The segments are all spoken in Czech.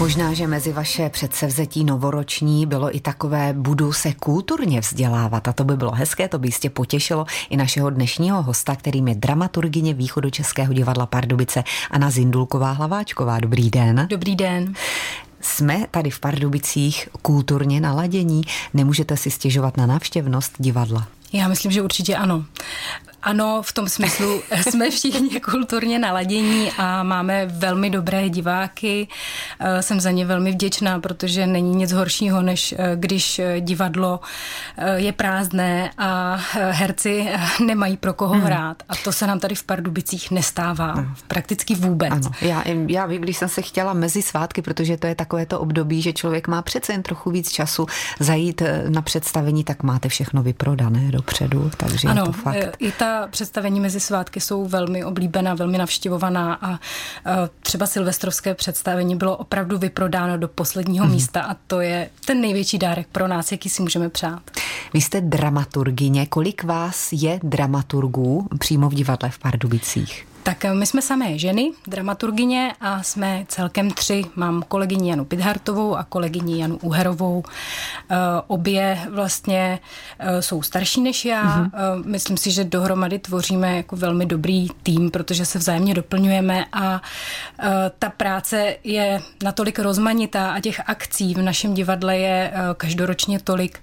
Možná, že mezi vaše předsevzetí novoroční bylo i takové budu se kulturně vzdělávat a to by bylo hezké, to by jistě potěšilo i našeho dnešního hosta, kterým je dramaturgině Východočeského divadla Pardubice Anna Zindulková Hlaváčková. Dobrý den. Dobrý den. Jsme tady v Pardubicích kulturně naladění, nemůžete si stěžovat na návštěvnost divadla? Já myslím, že určitě ano. Ano, v tom smyslu jsme všichni kulturně naladění a máme velmi dobré diváky. Eh, jsem za ně velmi vděčná, protože není nic horšího, než eh, když eh, divadlo je prázdné a herci nemají pro koho hmm. hrát. A to se nám tady v Pardubicích nestává. Hmm. Prakticky vůbec. Ano. Já, já vím, když jsem se chtěla mezi svátky, protože to je takové to období, že člověk má přece jen trochu víc času zajít na představení, tak máte všechno vyprodané dopředu. Takže ano, je to fakt. i ta představení mezi svátky jsou velmi oblíbená, velmi navštěvovaná a třeba silvestrovské představení bylo opravdu vyprodáno do posledního mm. místa a to je ten největší dárek pro nás, jaký si můžeme přát. Vy jste dramaturgině, kolik vás je dramaturgů přímo v divadle v Pardubicích? Tak eh, my jsme samé ženy, dramaturgině a jsme celkem tři. Mám kolegyni Janu Pidhartovou a kolegyni Janu Uherovou. Eh, obě vlastně eh, jsou starší než já. Mm-hmm. Myslím si, že dohromady tvoříme jako velmi dobrý tým, protože se vzájemně doplňujeme a ta práce je natolik rozmanitá a těch akcí v našem divadle je každoročně tolik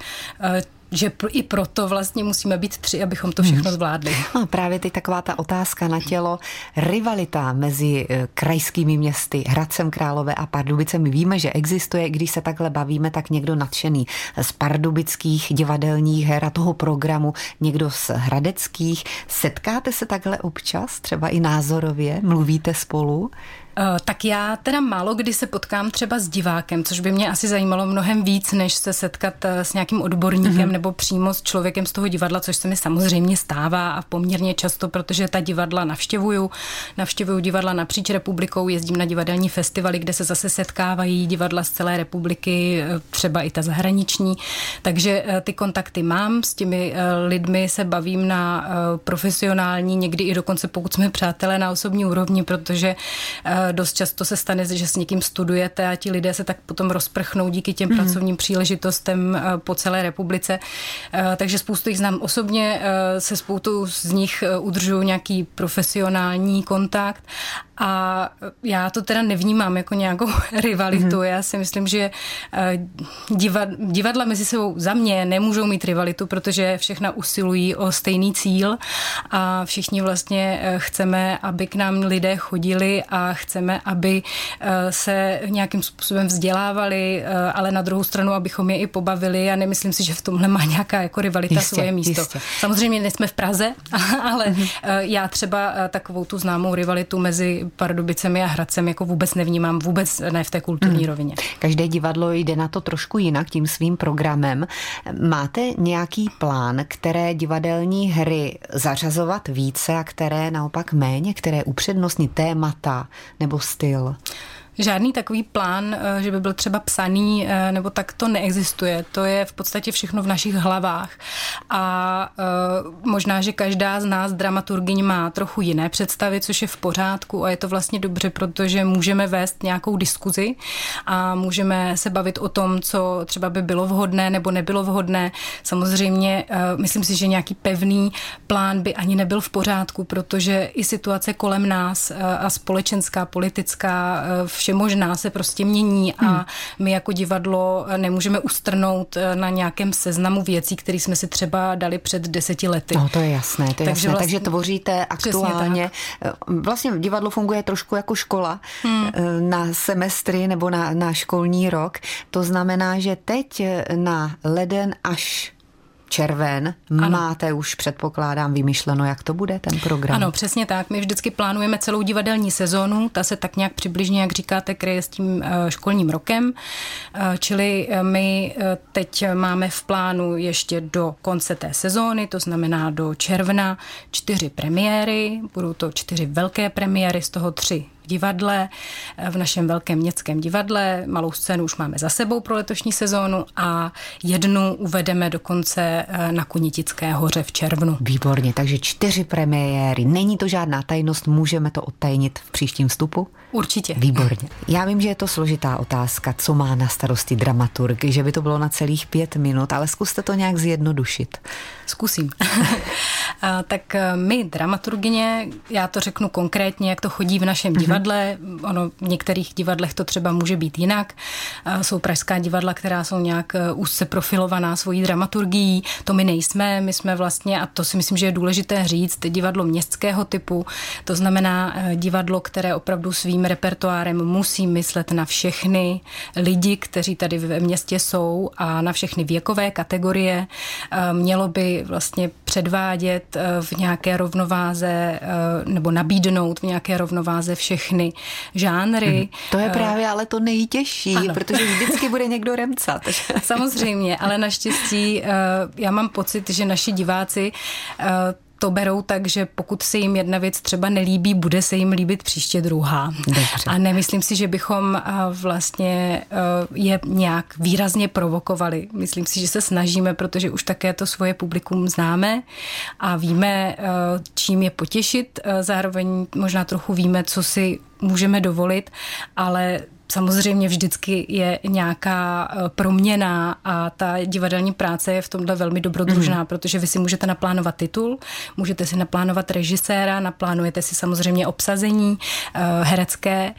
že i proto vlastně musíme být tři, abychom to všechno hmm. zvládli. No, právě teď taková ta otázka na tělo. Rivalita mezi eh, krajskými městy Hradcem Králové a Pardubicemi. Víme, že existuje, když se takhle bavíme, tak někdo nadšený z pardubických divadelních her a toho programu, někdo z hradeckých. Setkáte se takhle občas, třeba i názorově? Mluvíte spolu? Eh, tak já teda málo kdy se potkám třeba s divákem, což by mě asi zajímalo mnohem víc, než se setkat eh, s nějakým odborníkem mm-hmm. nebo přímo s člověkem z toho divadla, což se mi samozřejmě stává a poměrně často, protože ta divadla navštěvuju. Navštěvuju divadla napříč republikou, jezdím na divadelní festivaly, kde se zase setkávají divadla z celé republiky, eh, třeba i ta zahraniční. Takže ty kontakty mám, s těmi lidmi se bavím na profesionální, někdy i dokonce pokud jsme přátelé na osobní úrovni, protože dost často se stane, že s někým studujete a ti lidé se tak potom rozprchnou díky těm mm. pracovním příležitostem eh, po celé republice. Eh, takže spoustu jich znám osobně, eh, se spoustu z nich udržuju nějaký profesionální kontakt a já to teda nevnímám jako nějakou rivalitu. Mm. Já si myslím, že divadla mezi sebou za mě nemůžou mít rivalitu, protože všechna usilují o stejný cíl a všichni vlastně chceme, aby k nám lidé chodili a chceme aby eh, se nějakým způsobem vzdělávali, eh, ale na druhou stranu, abychom je i pobavili a nemyslím si, že v tomhle má nějaká jako rivalita jistě, svoje místo. Jistě. Samozřejmě nejsme v Praze, ale mm-hmm. já třeba takovou tu známou rivalitu mezi Pardubicemi a Hradcem jako vůbec nevnímám, vůbec ne v té kulturní mm. rovině. Každé divadlo jde na to trošku jinak tím svým programem. Máte nějaký plán, které divadelní hry zařazovat více a které naopak méně, které upřednostní témata nebo styl? Žádný takový plán, eh, že by byl třeba psaný, eh, nebo tak to neexistuje. To je v podstatě všechno v našich hlavách. A eh, možná, že každá z nás dramaturgyň má trochu jiné představy, což je v pořádku a je to vlastně dobře, protože můžeme vést nějakou diskuzi a můžeme se bavit o tom, co třeba by bylo vhodné nebo nebylo vhodné. Samozřejmě myslím si, že nějaký pevný plán by ani nebyl v pořádku, protože i situace kolem nás a společenská, politická, vše možná se prostě mění a hmm. my jako divadlo nemůžeme ustrnout eh, na nějakém seznamu věcí, které jsme si třeba dali před deseti lety. No to je jasné, to je Takže jasné. Vlastně, Takže tvoříte aktuálně. Eh, vlastně divadlo funguje trošku jako škola hmm. Eh, na semestry nebo na, na školní rok. To znamená, že teď na leden až červen. Ano. Máte už, předpokládám, vymyšleno, jak to bude, ten program? Ano, přesně tak. My vždycky plánujeme celou divadelní sezónu. Ta se tak nějak přibližně, jak říkáte, kryje s tím eh, školním rokem. Eh, čili eh, my teď máme v plánu ještě do konce té sezóny, to znamená do června, čtyři premiéry. Budou to čtyři velké premiéry, z toho tři v divadle, v našem velkém městském divadle. Malou scénu už máme za sebou pro letošní sezónu a jednu uvedeme dokonce eh, na Kunitické hoře v červnu. Výborně, takže čtyři premiéry. Není to žádná tajnost, můžeme to odtajnit v příštím vstupu? Určitě. Výborně. Já vím, že je to složitá otázka, co má na starosti dramaturg, že by to bylo na celých pět minut, ale zkuste to nějak zjednodušit. Zkusím. tak eh, my, dramaturgině, já to řeknu konkrétně, jak to chodí v našem mhm. divadle. Ono v některých divadlech to třeba může být jinak. Jsou pražská divadla, která jsou nějak eh, úzce profilovaná svojí dramaturgií. To my nejsme. My jsme vlastně, a to si myslím, že je důležité říct, divadlo městského typu. To znamená divadlo, které opravdu svým repertoárem musí myslet na všechny lidi, kteří tady ve městě jsou a na všechny věkové kategorie. Mělo by vlastně předvádět eh, v nějaké rovnováze eh, nebo nabídnout v nějaké rovnováze všechny žánry. Mhm. To je právě ale to nejtěžší, ano. protože vždycky bude někdo remcat. Samozřejmě, ale naštěstí já mám pocit, že naši diváci to berou tak, že pokud se jim jedna věc třeba nelíbí, bude se jim líbit příště druhá. Dobře. A nemyslím si, že bychom vlastně je nějak výrazně provokovali. Myslím si, že se snažíme, protože už také to svoje publikum známe a víme, čím je potěšit. Zároveň možná trochu víme, co si můžeme dovolit, ale Samozřejmě vždycky je nějaká eh, proměna a ta divadelní práce je v tomhle velmi dobrodružná, mm. protože vy si můžete naplánovat titul, můžete si naplánovat režiséra, naplánujete si samozřejmě obsazení eh, herecké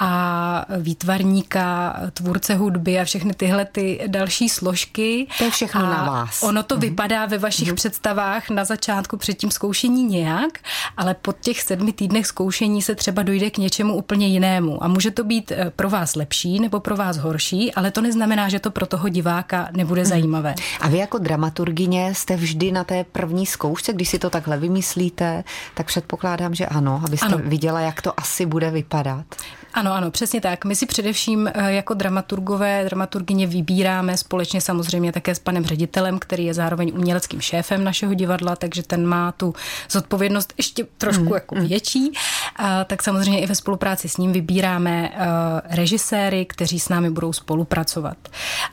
a výtvarníka, tvůrce hudby a všechny tyhle ty další složky. To je všechno a na vás. Ono to mm. vypadá ve vašich mm. představách na začátku před tím zkoušení nějak, ale po těch sedmi týdnech zkoušení se třeba dojde k něčemu úplně jinému. A může to být eh, pro vás lepší nebo pro vás horší, ale to neznamená, že to pro toho diváka nebude mm. zajímavé. A vy jako dramaturgině jste vždy na té první zkoušce, když si to takhle vymyslíte, tak předpokládám, že ano, abyste ano. viděla, jak to asi bude vypadat. Ano, ano, přesně tak. My si především eh, jako dramaturgové, dramaturgině vybíráme společně samozřejmě také s panem ředitelem, který je zároveň uměleckým šéfem našeho divadla, takže ten má tu zodpovědnost ještě trošku mm, jako mm. větší. A, tak samozřejmě i ve spolupráci s ním vybíráme uh, režiséry, kteří s námi budou spolupracovat.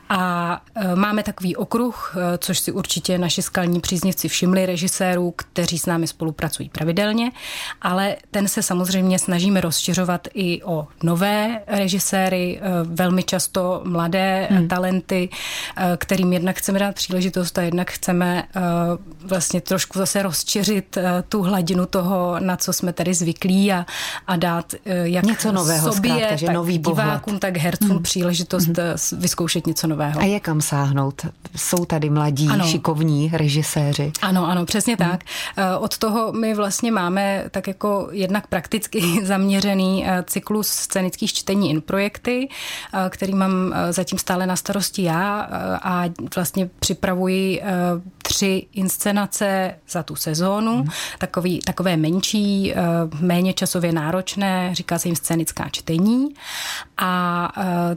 A uh, máme takový okruh, uh, což si určitě naši skalní příznivci všimli režisérů, kteří s námi spolupracují pravidelně, ale ten se samozřejmě snažíme rozšiřovat i o nové režiséry, eh, velmi často mladé hmm. talenty, kterým jednak chceme dát příležitost a jednak chceme vlastně trošku zase rozčeřit tu hladinu toho, na co jsme tady zvyklí a, a dát jak něco nového, sobě, zkrátka, že tak nový divákům, tak hercům hmm. příležitost hmm. vyzkoušet něco nového. A je kam sáhnout? Jsou tady mladí, ano. šikovní režiséři. Ano, ano, přesně hmm. tak. Od toho my vlastně máme tak jako jednak prakticky zaměřený cyklus scénických čtení in projekty, eh, který mám eh, zatím stále na starosti já eh, a vlastně připravuji tři inscenace za tu sezónu, hmm. takový, takové menší, méně časově náročné, říká se jim scénická čtení a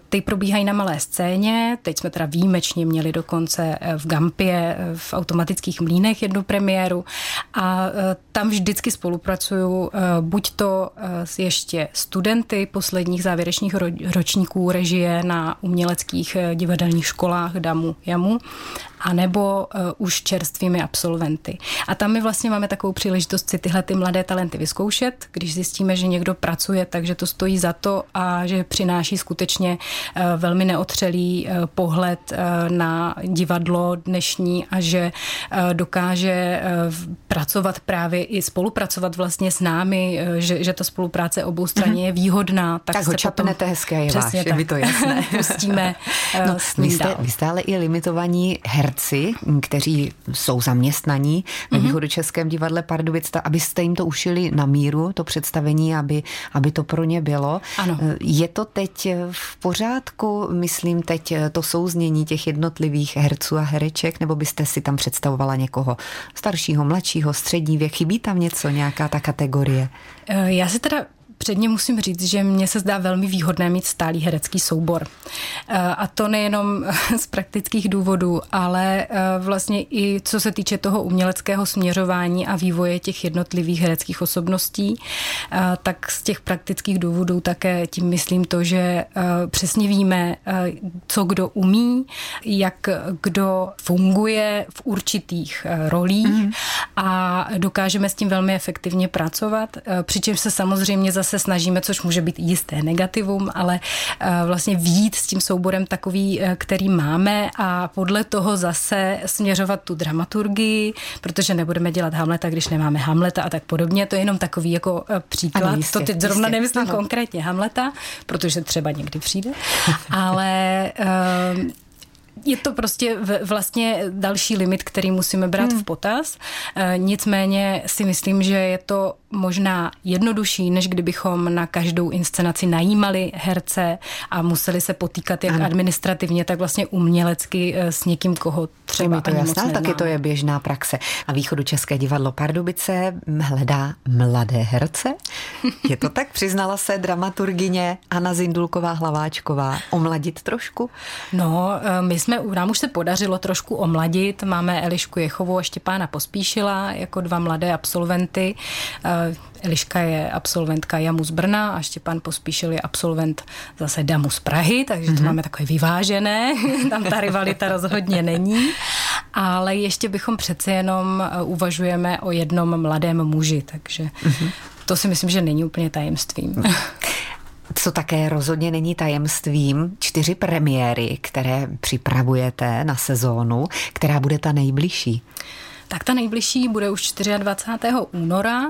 ty probíhají na malé scéně, teď jsme teda výjimečně měli dokonce v Gampě v automatických mlínech jednu premiéru. A tam vždycky spolupracuju buď to s ještě studenty, posledních závěrečných ročníků režie na uměleckých divadelních školách DAMu, JAMu anebo už čerstvými absolventy. A tam my vlastně máme takovou příležitost si tyhle ty mladé talenty vyzkoušet, když zjistíme, že někdo pracuje, takže to stojí za to a že přináší skutečně uh, velmi neotřelý uh, pohled uh, na divadlo dnešní a že dokáže pracovat právě i spolupracovat vlastně s námi, že, že ta spolupráce obou straně je výhodná. Tak, tak ho čapnete potom, hezké, je váš, je mi to jasné. pustíme no, vy, jste, vy jste ale i limitovaní her herci, kteří jsou zaměstnaní ve mm-hmm. Českém divadle Pardubic, abyste jim to ušili na míru, to představení, aby, aby to pro ně bylo. Ano. Je to teď v pořádku, myslím teď to souznění těch jednotlivých herců a hereček, nebo byste si tam představovala někoho staršího, mladšího, střední věk? Chybí tam něco, nějaká ta kategorie? Eh, já si teda Předně musím říct, že mně se zdá velmi výhodné mít stálý herecký soubor. Eh, a to nejenom z praktických důvodů, ale eh, vlastně i co se týče toho uměleckého směřování a vývoje těch jednotlivých hereckých osobností, eh, tak z těch praktických důvodů také tím myslím to, že přesně víme, co kdo umí, jak kdo funguje v určitých rolích mm. a dokážeme s tím velmi efektivně pracovat, přičemž se samozřejmě zase se snažíme, což může být jisté negativum, ale vlastně výjít s tím souborem takový, který máme a podle toho zase směřovat tu dramaturgii, protože nebudeme dělat Hamleta, když nemáme Hamleta a tak podobně. To je jenom takový jako příklad. Ano, jistě, to teď zrovna jistě, nemyslím ano. konkrétně Hamleta, protože třeba někdy přijde, ale je to prostě vlastně další limit, který musíme brát hmm. v potaz. E, nicméně si myslím, že je to možná jednodušší, než kdybychom na každou inscenaci najímali herce a museli se potýkat jak ano. administrativně, tak vlastně umělecky e, s někým, koho třeba to jasná, taky to je běžná praxe. A východu České divadlo Pardubice hledá mladé herce. Je to tak, přiznala se dramaturgině Anna Zindulková Hlaváčková. Omladit trošku? No, e, my jsme, nám už se podařilo trošku omladit. Máme Elišku Jechovou a Štěpána Pospíšila jako dva mladé absolventy. Eh, Eliška je absolventka JAMU z Brna a Štěpán Pospíšil je absolvent zase DAMu z Prahy, takže to mm-hmm. máme takové vyvážené. Tam ta rivalita rozhodně není. Ale ještě bychom přece jenom eh, uvažujeme o jednom mladém muži, takže mm-hmm. To si myslím, že není úplně tajemstvím. Mm-hmm. Co také rozhodně není tajemstvím, čtyři premiéry, které připravujete na sezónu, která bude ta nejbližší. Tak ta nejbližší bude už 24. února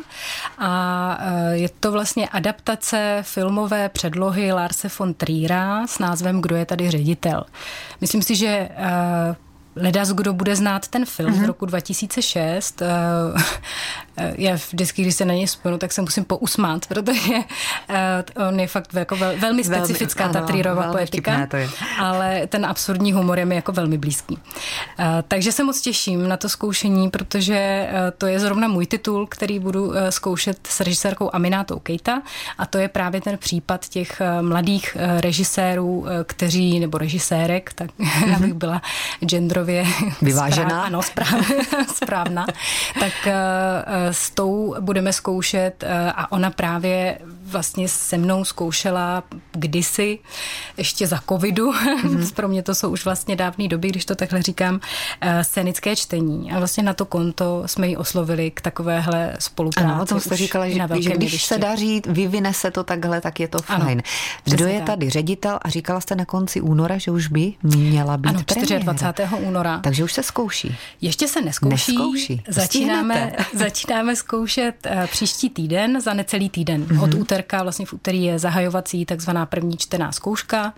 a e, je to vlastně adaptace filmové předlohy Larse von Triera s názvem Kdo je tady ředitel. Myslím si, že e, Ledas, kdo bude znát ten film mm-hmm. z mhm. roku 2006, uh, já vždycky, když se na něj spomenu, tak se musím pousmát, protože uh, on je fakt jako vel, velmi specifická velmi, ta Trierova poetika, ale ten absurdní humor je mi jako velmi blízký. Uh, takže se moc těším na to zkoušení, protože uh, to je zrovna můj titul, který budu uh, zkoušet s režisérkou Aminátou Kejta a to je právě ten případ těch uh, mladých uh, režisérů, uh, kteří, nebo režisérek, tak mm-hmm. abych byla genderově genderově vyvážená. Správ, ano, správ, správná. tak uh, s tou budeme zkoušet uh, a ona právě vlastně se mnou zkoušela kdysi, ještě za covidu, mm-hmm. pro mě to jsou už vlastně dávné doby, když to takhle říkám, uh, scénické čtení. A vlastně na to konto jsme ji oslovili k takovéhle spolupráci. Ano, to jste říkala, že, že když měliště. se daří, vyvine se to takhle, tak je to fajn. Ano, Kdo je tak. tady ředitel a říkala jste na konci února, že už by měla být Ano, 24. února. Takže už se zkouší. Ještě se neskouší. Neskouší. Začínáme, začínáme zkoušet uh, příští týden za necelý týden. Mm-hmm. Od úterka, vlastně v úterý je zahajovací takzvaná první čtená zkouška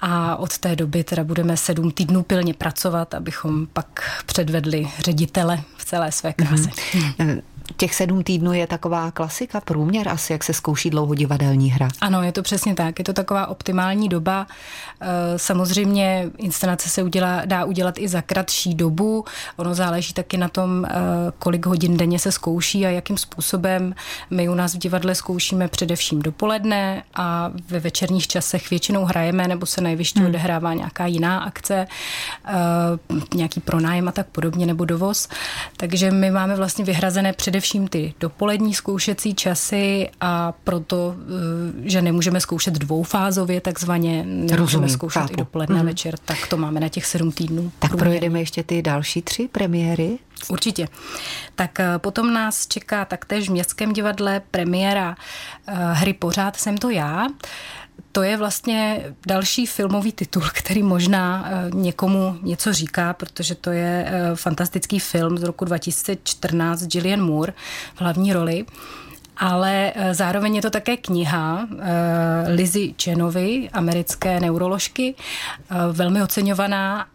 a od té doby teda budeme sedm týdnů pilně pracovat, abychom pak předvedli ředitele v celé své kráse. Mm-hmm. Těch sedm týdnů je taková klasika, průměr asi, jak se zkouší dlouho divadelní hra. Ano, je to přesně tak. Je to taková optimální doba. Eh, samozřejmě inscenace se udělá, dá udělat i za kratší dobu. Ono záleží taky na tom, eh, kolik hodin denně se zkouší a jakým způsobem. My u nás v divadle zkoušíme především dopoledne a ve večerních časech většinou hrajeme nebo se nejvyšší hmm. odehrává nějaká jiná akce, eh, nějaký pronájem a tak podobně nebo dovoz. Takže my máme vlastně vyhrazené především především ty dopolední zkoušecí časy a proto, eh, že nemůžeme zkoušet dvoufázově takzvaně, nemůžeme Rozumím, zkoušet chápu. i dopoledne mm. večer, tak to máme na těch sedm týdnů. Tak průměrně. projedeme ještě ty další tři premiéry? Určitě. Tak eh, potom nás čeká taktéž v Městském divadle premiéra eh, hry Pořád jsem to já to je vlastně další filmový titul, který možná eh, někomu něco říká, protože to je eh, fantastický film z roku 2014 s Gillian Moore v hlavní roli. Ale eh, zároveň je to také kniha Lizy Chenovy, americké neuroložky, velmi oceňovaná,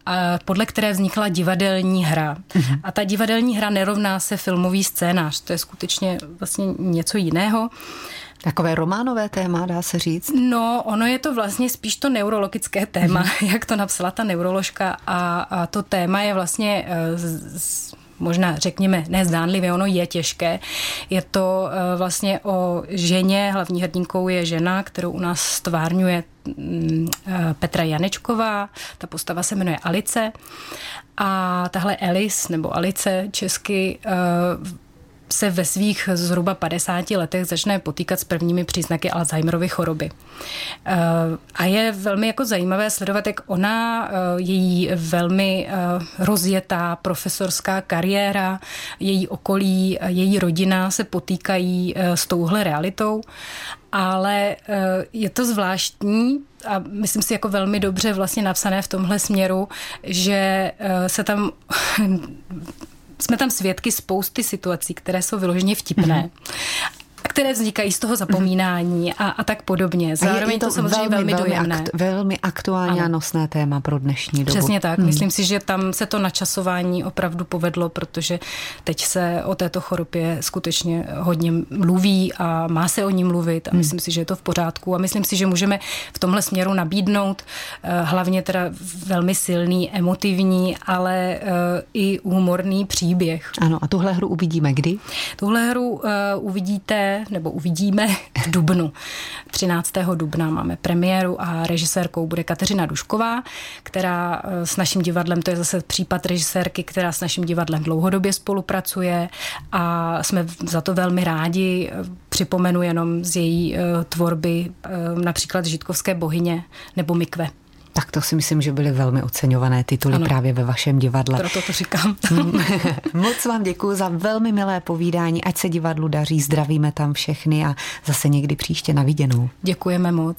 podle které vznikla divadelní hra. Mm-hmm. A ta divadelní hra nerovná se filmový scénář, to je skutečně vlastně něco jiného. Takové románové téma, dá se říct? No, ono je to vlastně spíš to neurologické téma, mm-hmm. jak to napsala ta neuroložka a, a to téma je vlastně eh, z, z, možná řekněme nezdánlivě, ono je těžké. Je to uh, vlastně o ženě, hlavní hrdinkou je žena, kterou u nás stvárňuje uh, Petra Janečková, ta postava se jmenuje Alice a tahle Alice nebo Alice česky se ve svých zhruba 50 letech začne potýkat s prvními příznaky Alzheimerovy choroby. Eh, a je velmi jako zajímavé sledovat, jak ona, eh, její velmi rozjetá profesorská kariéra, její okolí, její rodina se potýkají s touhle realitou ale je to zvláštní a myslím si jako velmi dobře vlastně napsané v tomhle směru, že se tam jsme tam svědky spousty situací, které jsou vyloženě vtipné. Mm-hmm které vznikají z toho zapomínání a, a tak podobně. Zároveň a je to, to samozřejmě velmi, velmi dojemné. Akt, velmi aktuální ano. a nosné téma pro dnešní dobu. Přesně tak. Hmm. Myslím si, že tam se to načasování opravdu povedlo, protože teď se o této chorobě skutečně hodně mluví a má se o ní mluvit a hmm. myslím si, že je to v pořádku a myslím si, že můžeme v tomhle směru nabídnout eh, hlavně teda velmi silný, emotivní, ale eh, i humorný příběh. Ano, a tuhle hru uvidíme kdy? Tuhle hru uh, uvidíte nebo uvidíme v Dubnu. 13. dubna máme premiéru a režisérkou bude Kateřina Dušková, která eh, s naším divadlem, to je zase případ režisérky, která s naším divadlem dlouhodobě spolupracuje a jsme za to velmi rádi. Připomenu jenom z její eh, tvorby eh, například Žitkovské bohyně nebo Mikve. Tak to si myslím, že byly velmi oceňované tituly ano. právě ve vašem divadle. Proto to říkám. Moc vám děkuji za velmi milé povídání, ať se divadlu daří, zdravíme tam všechny a zase někdy příště na viděnou. Děkujeme moc.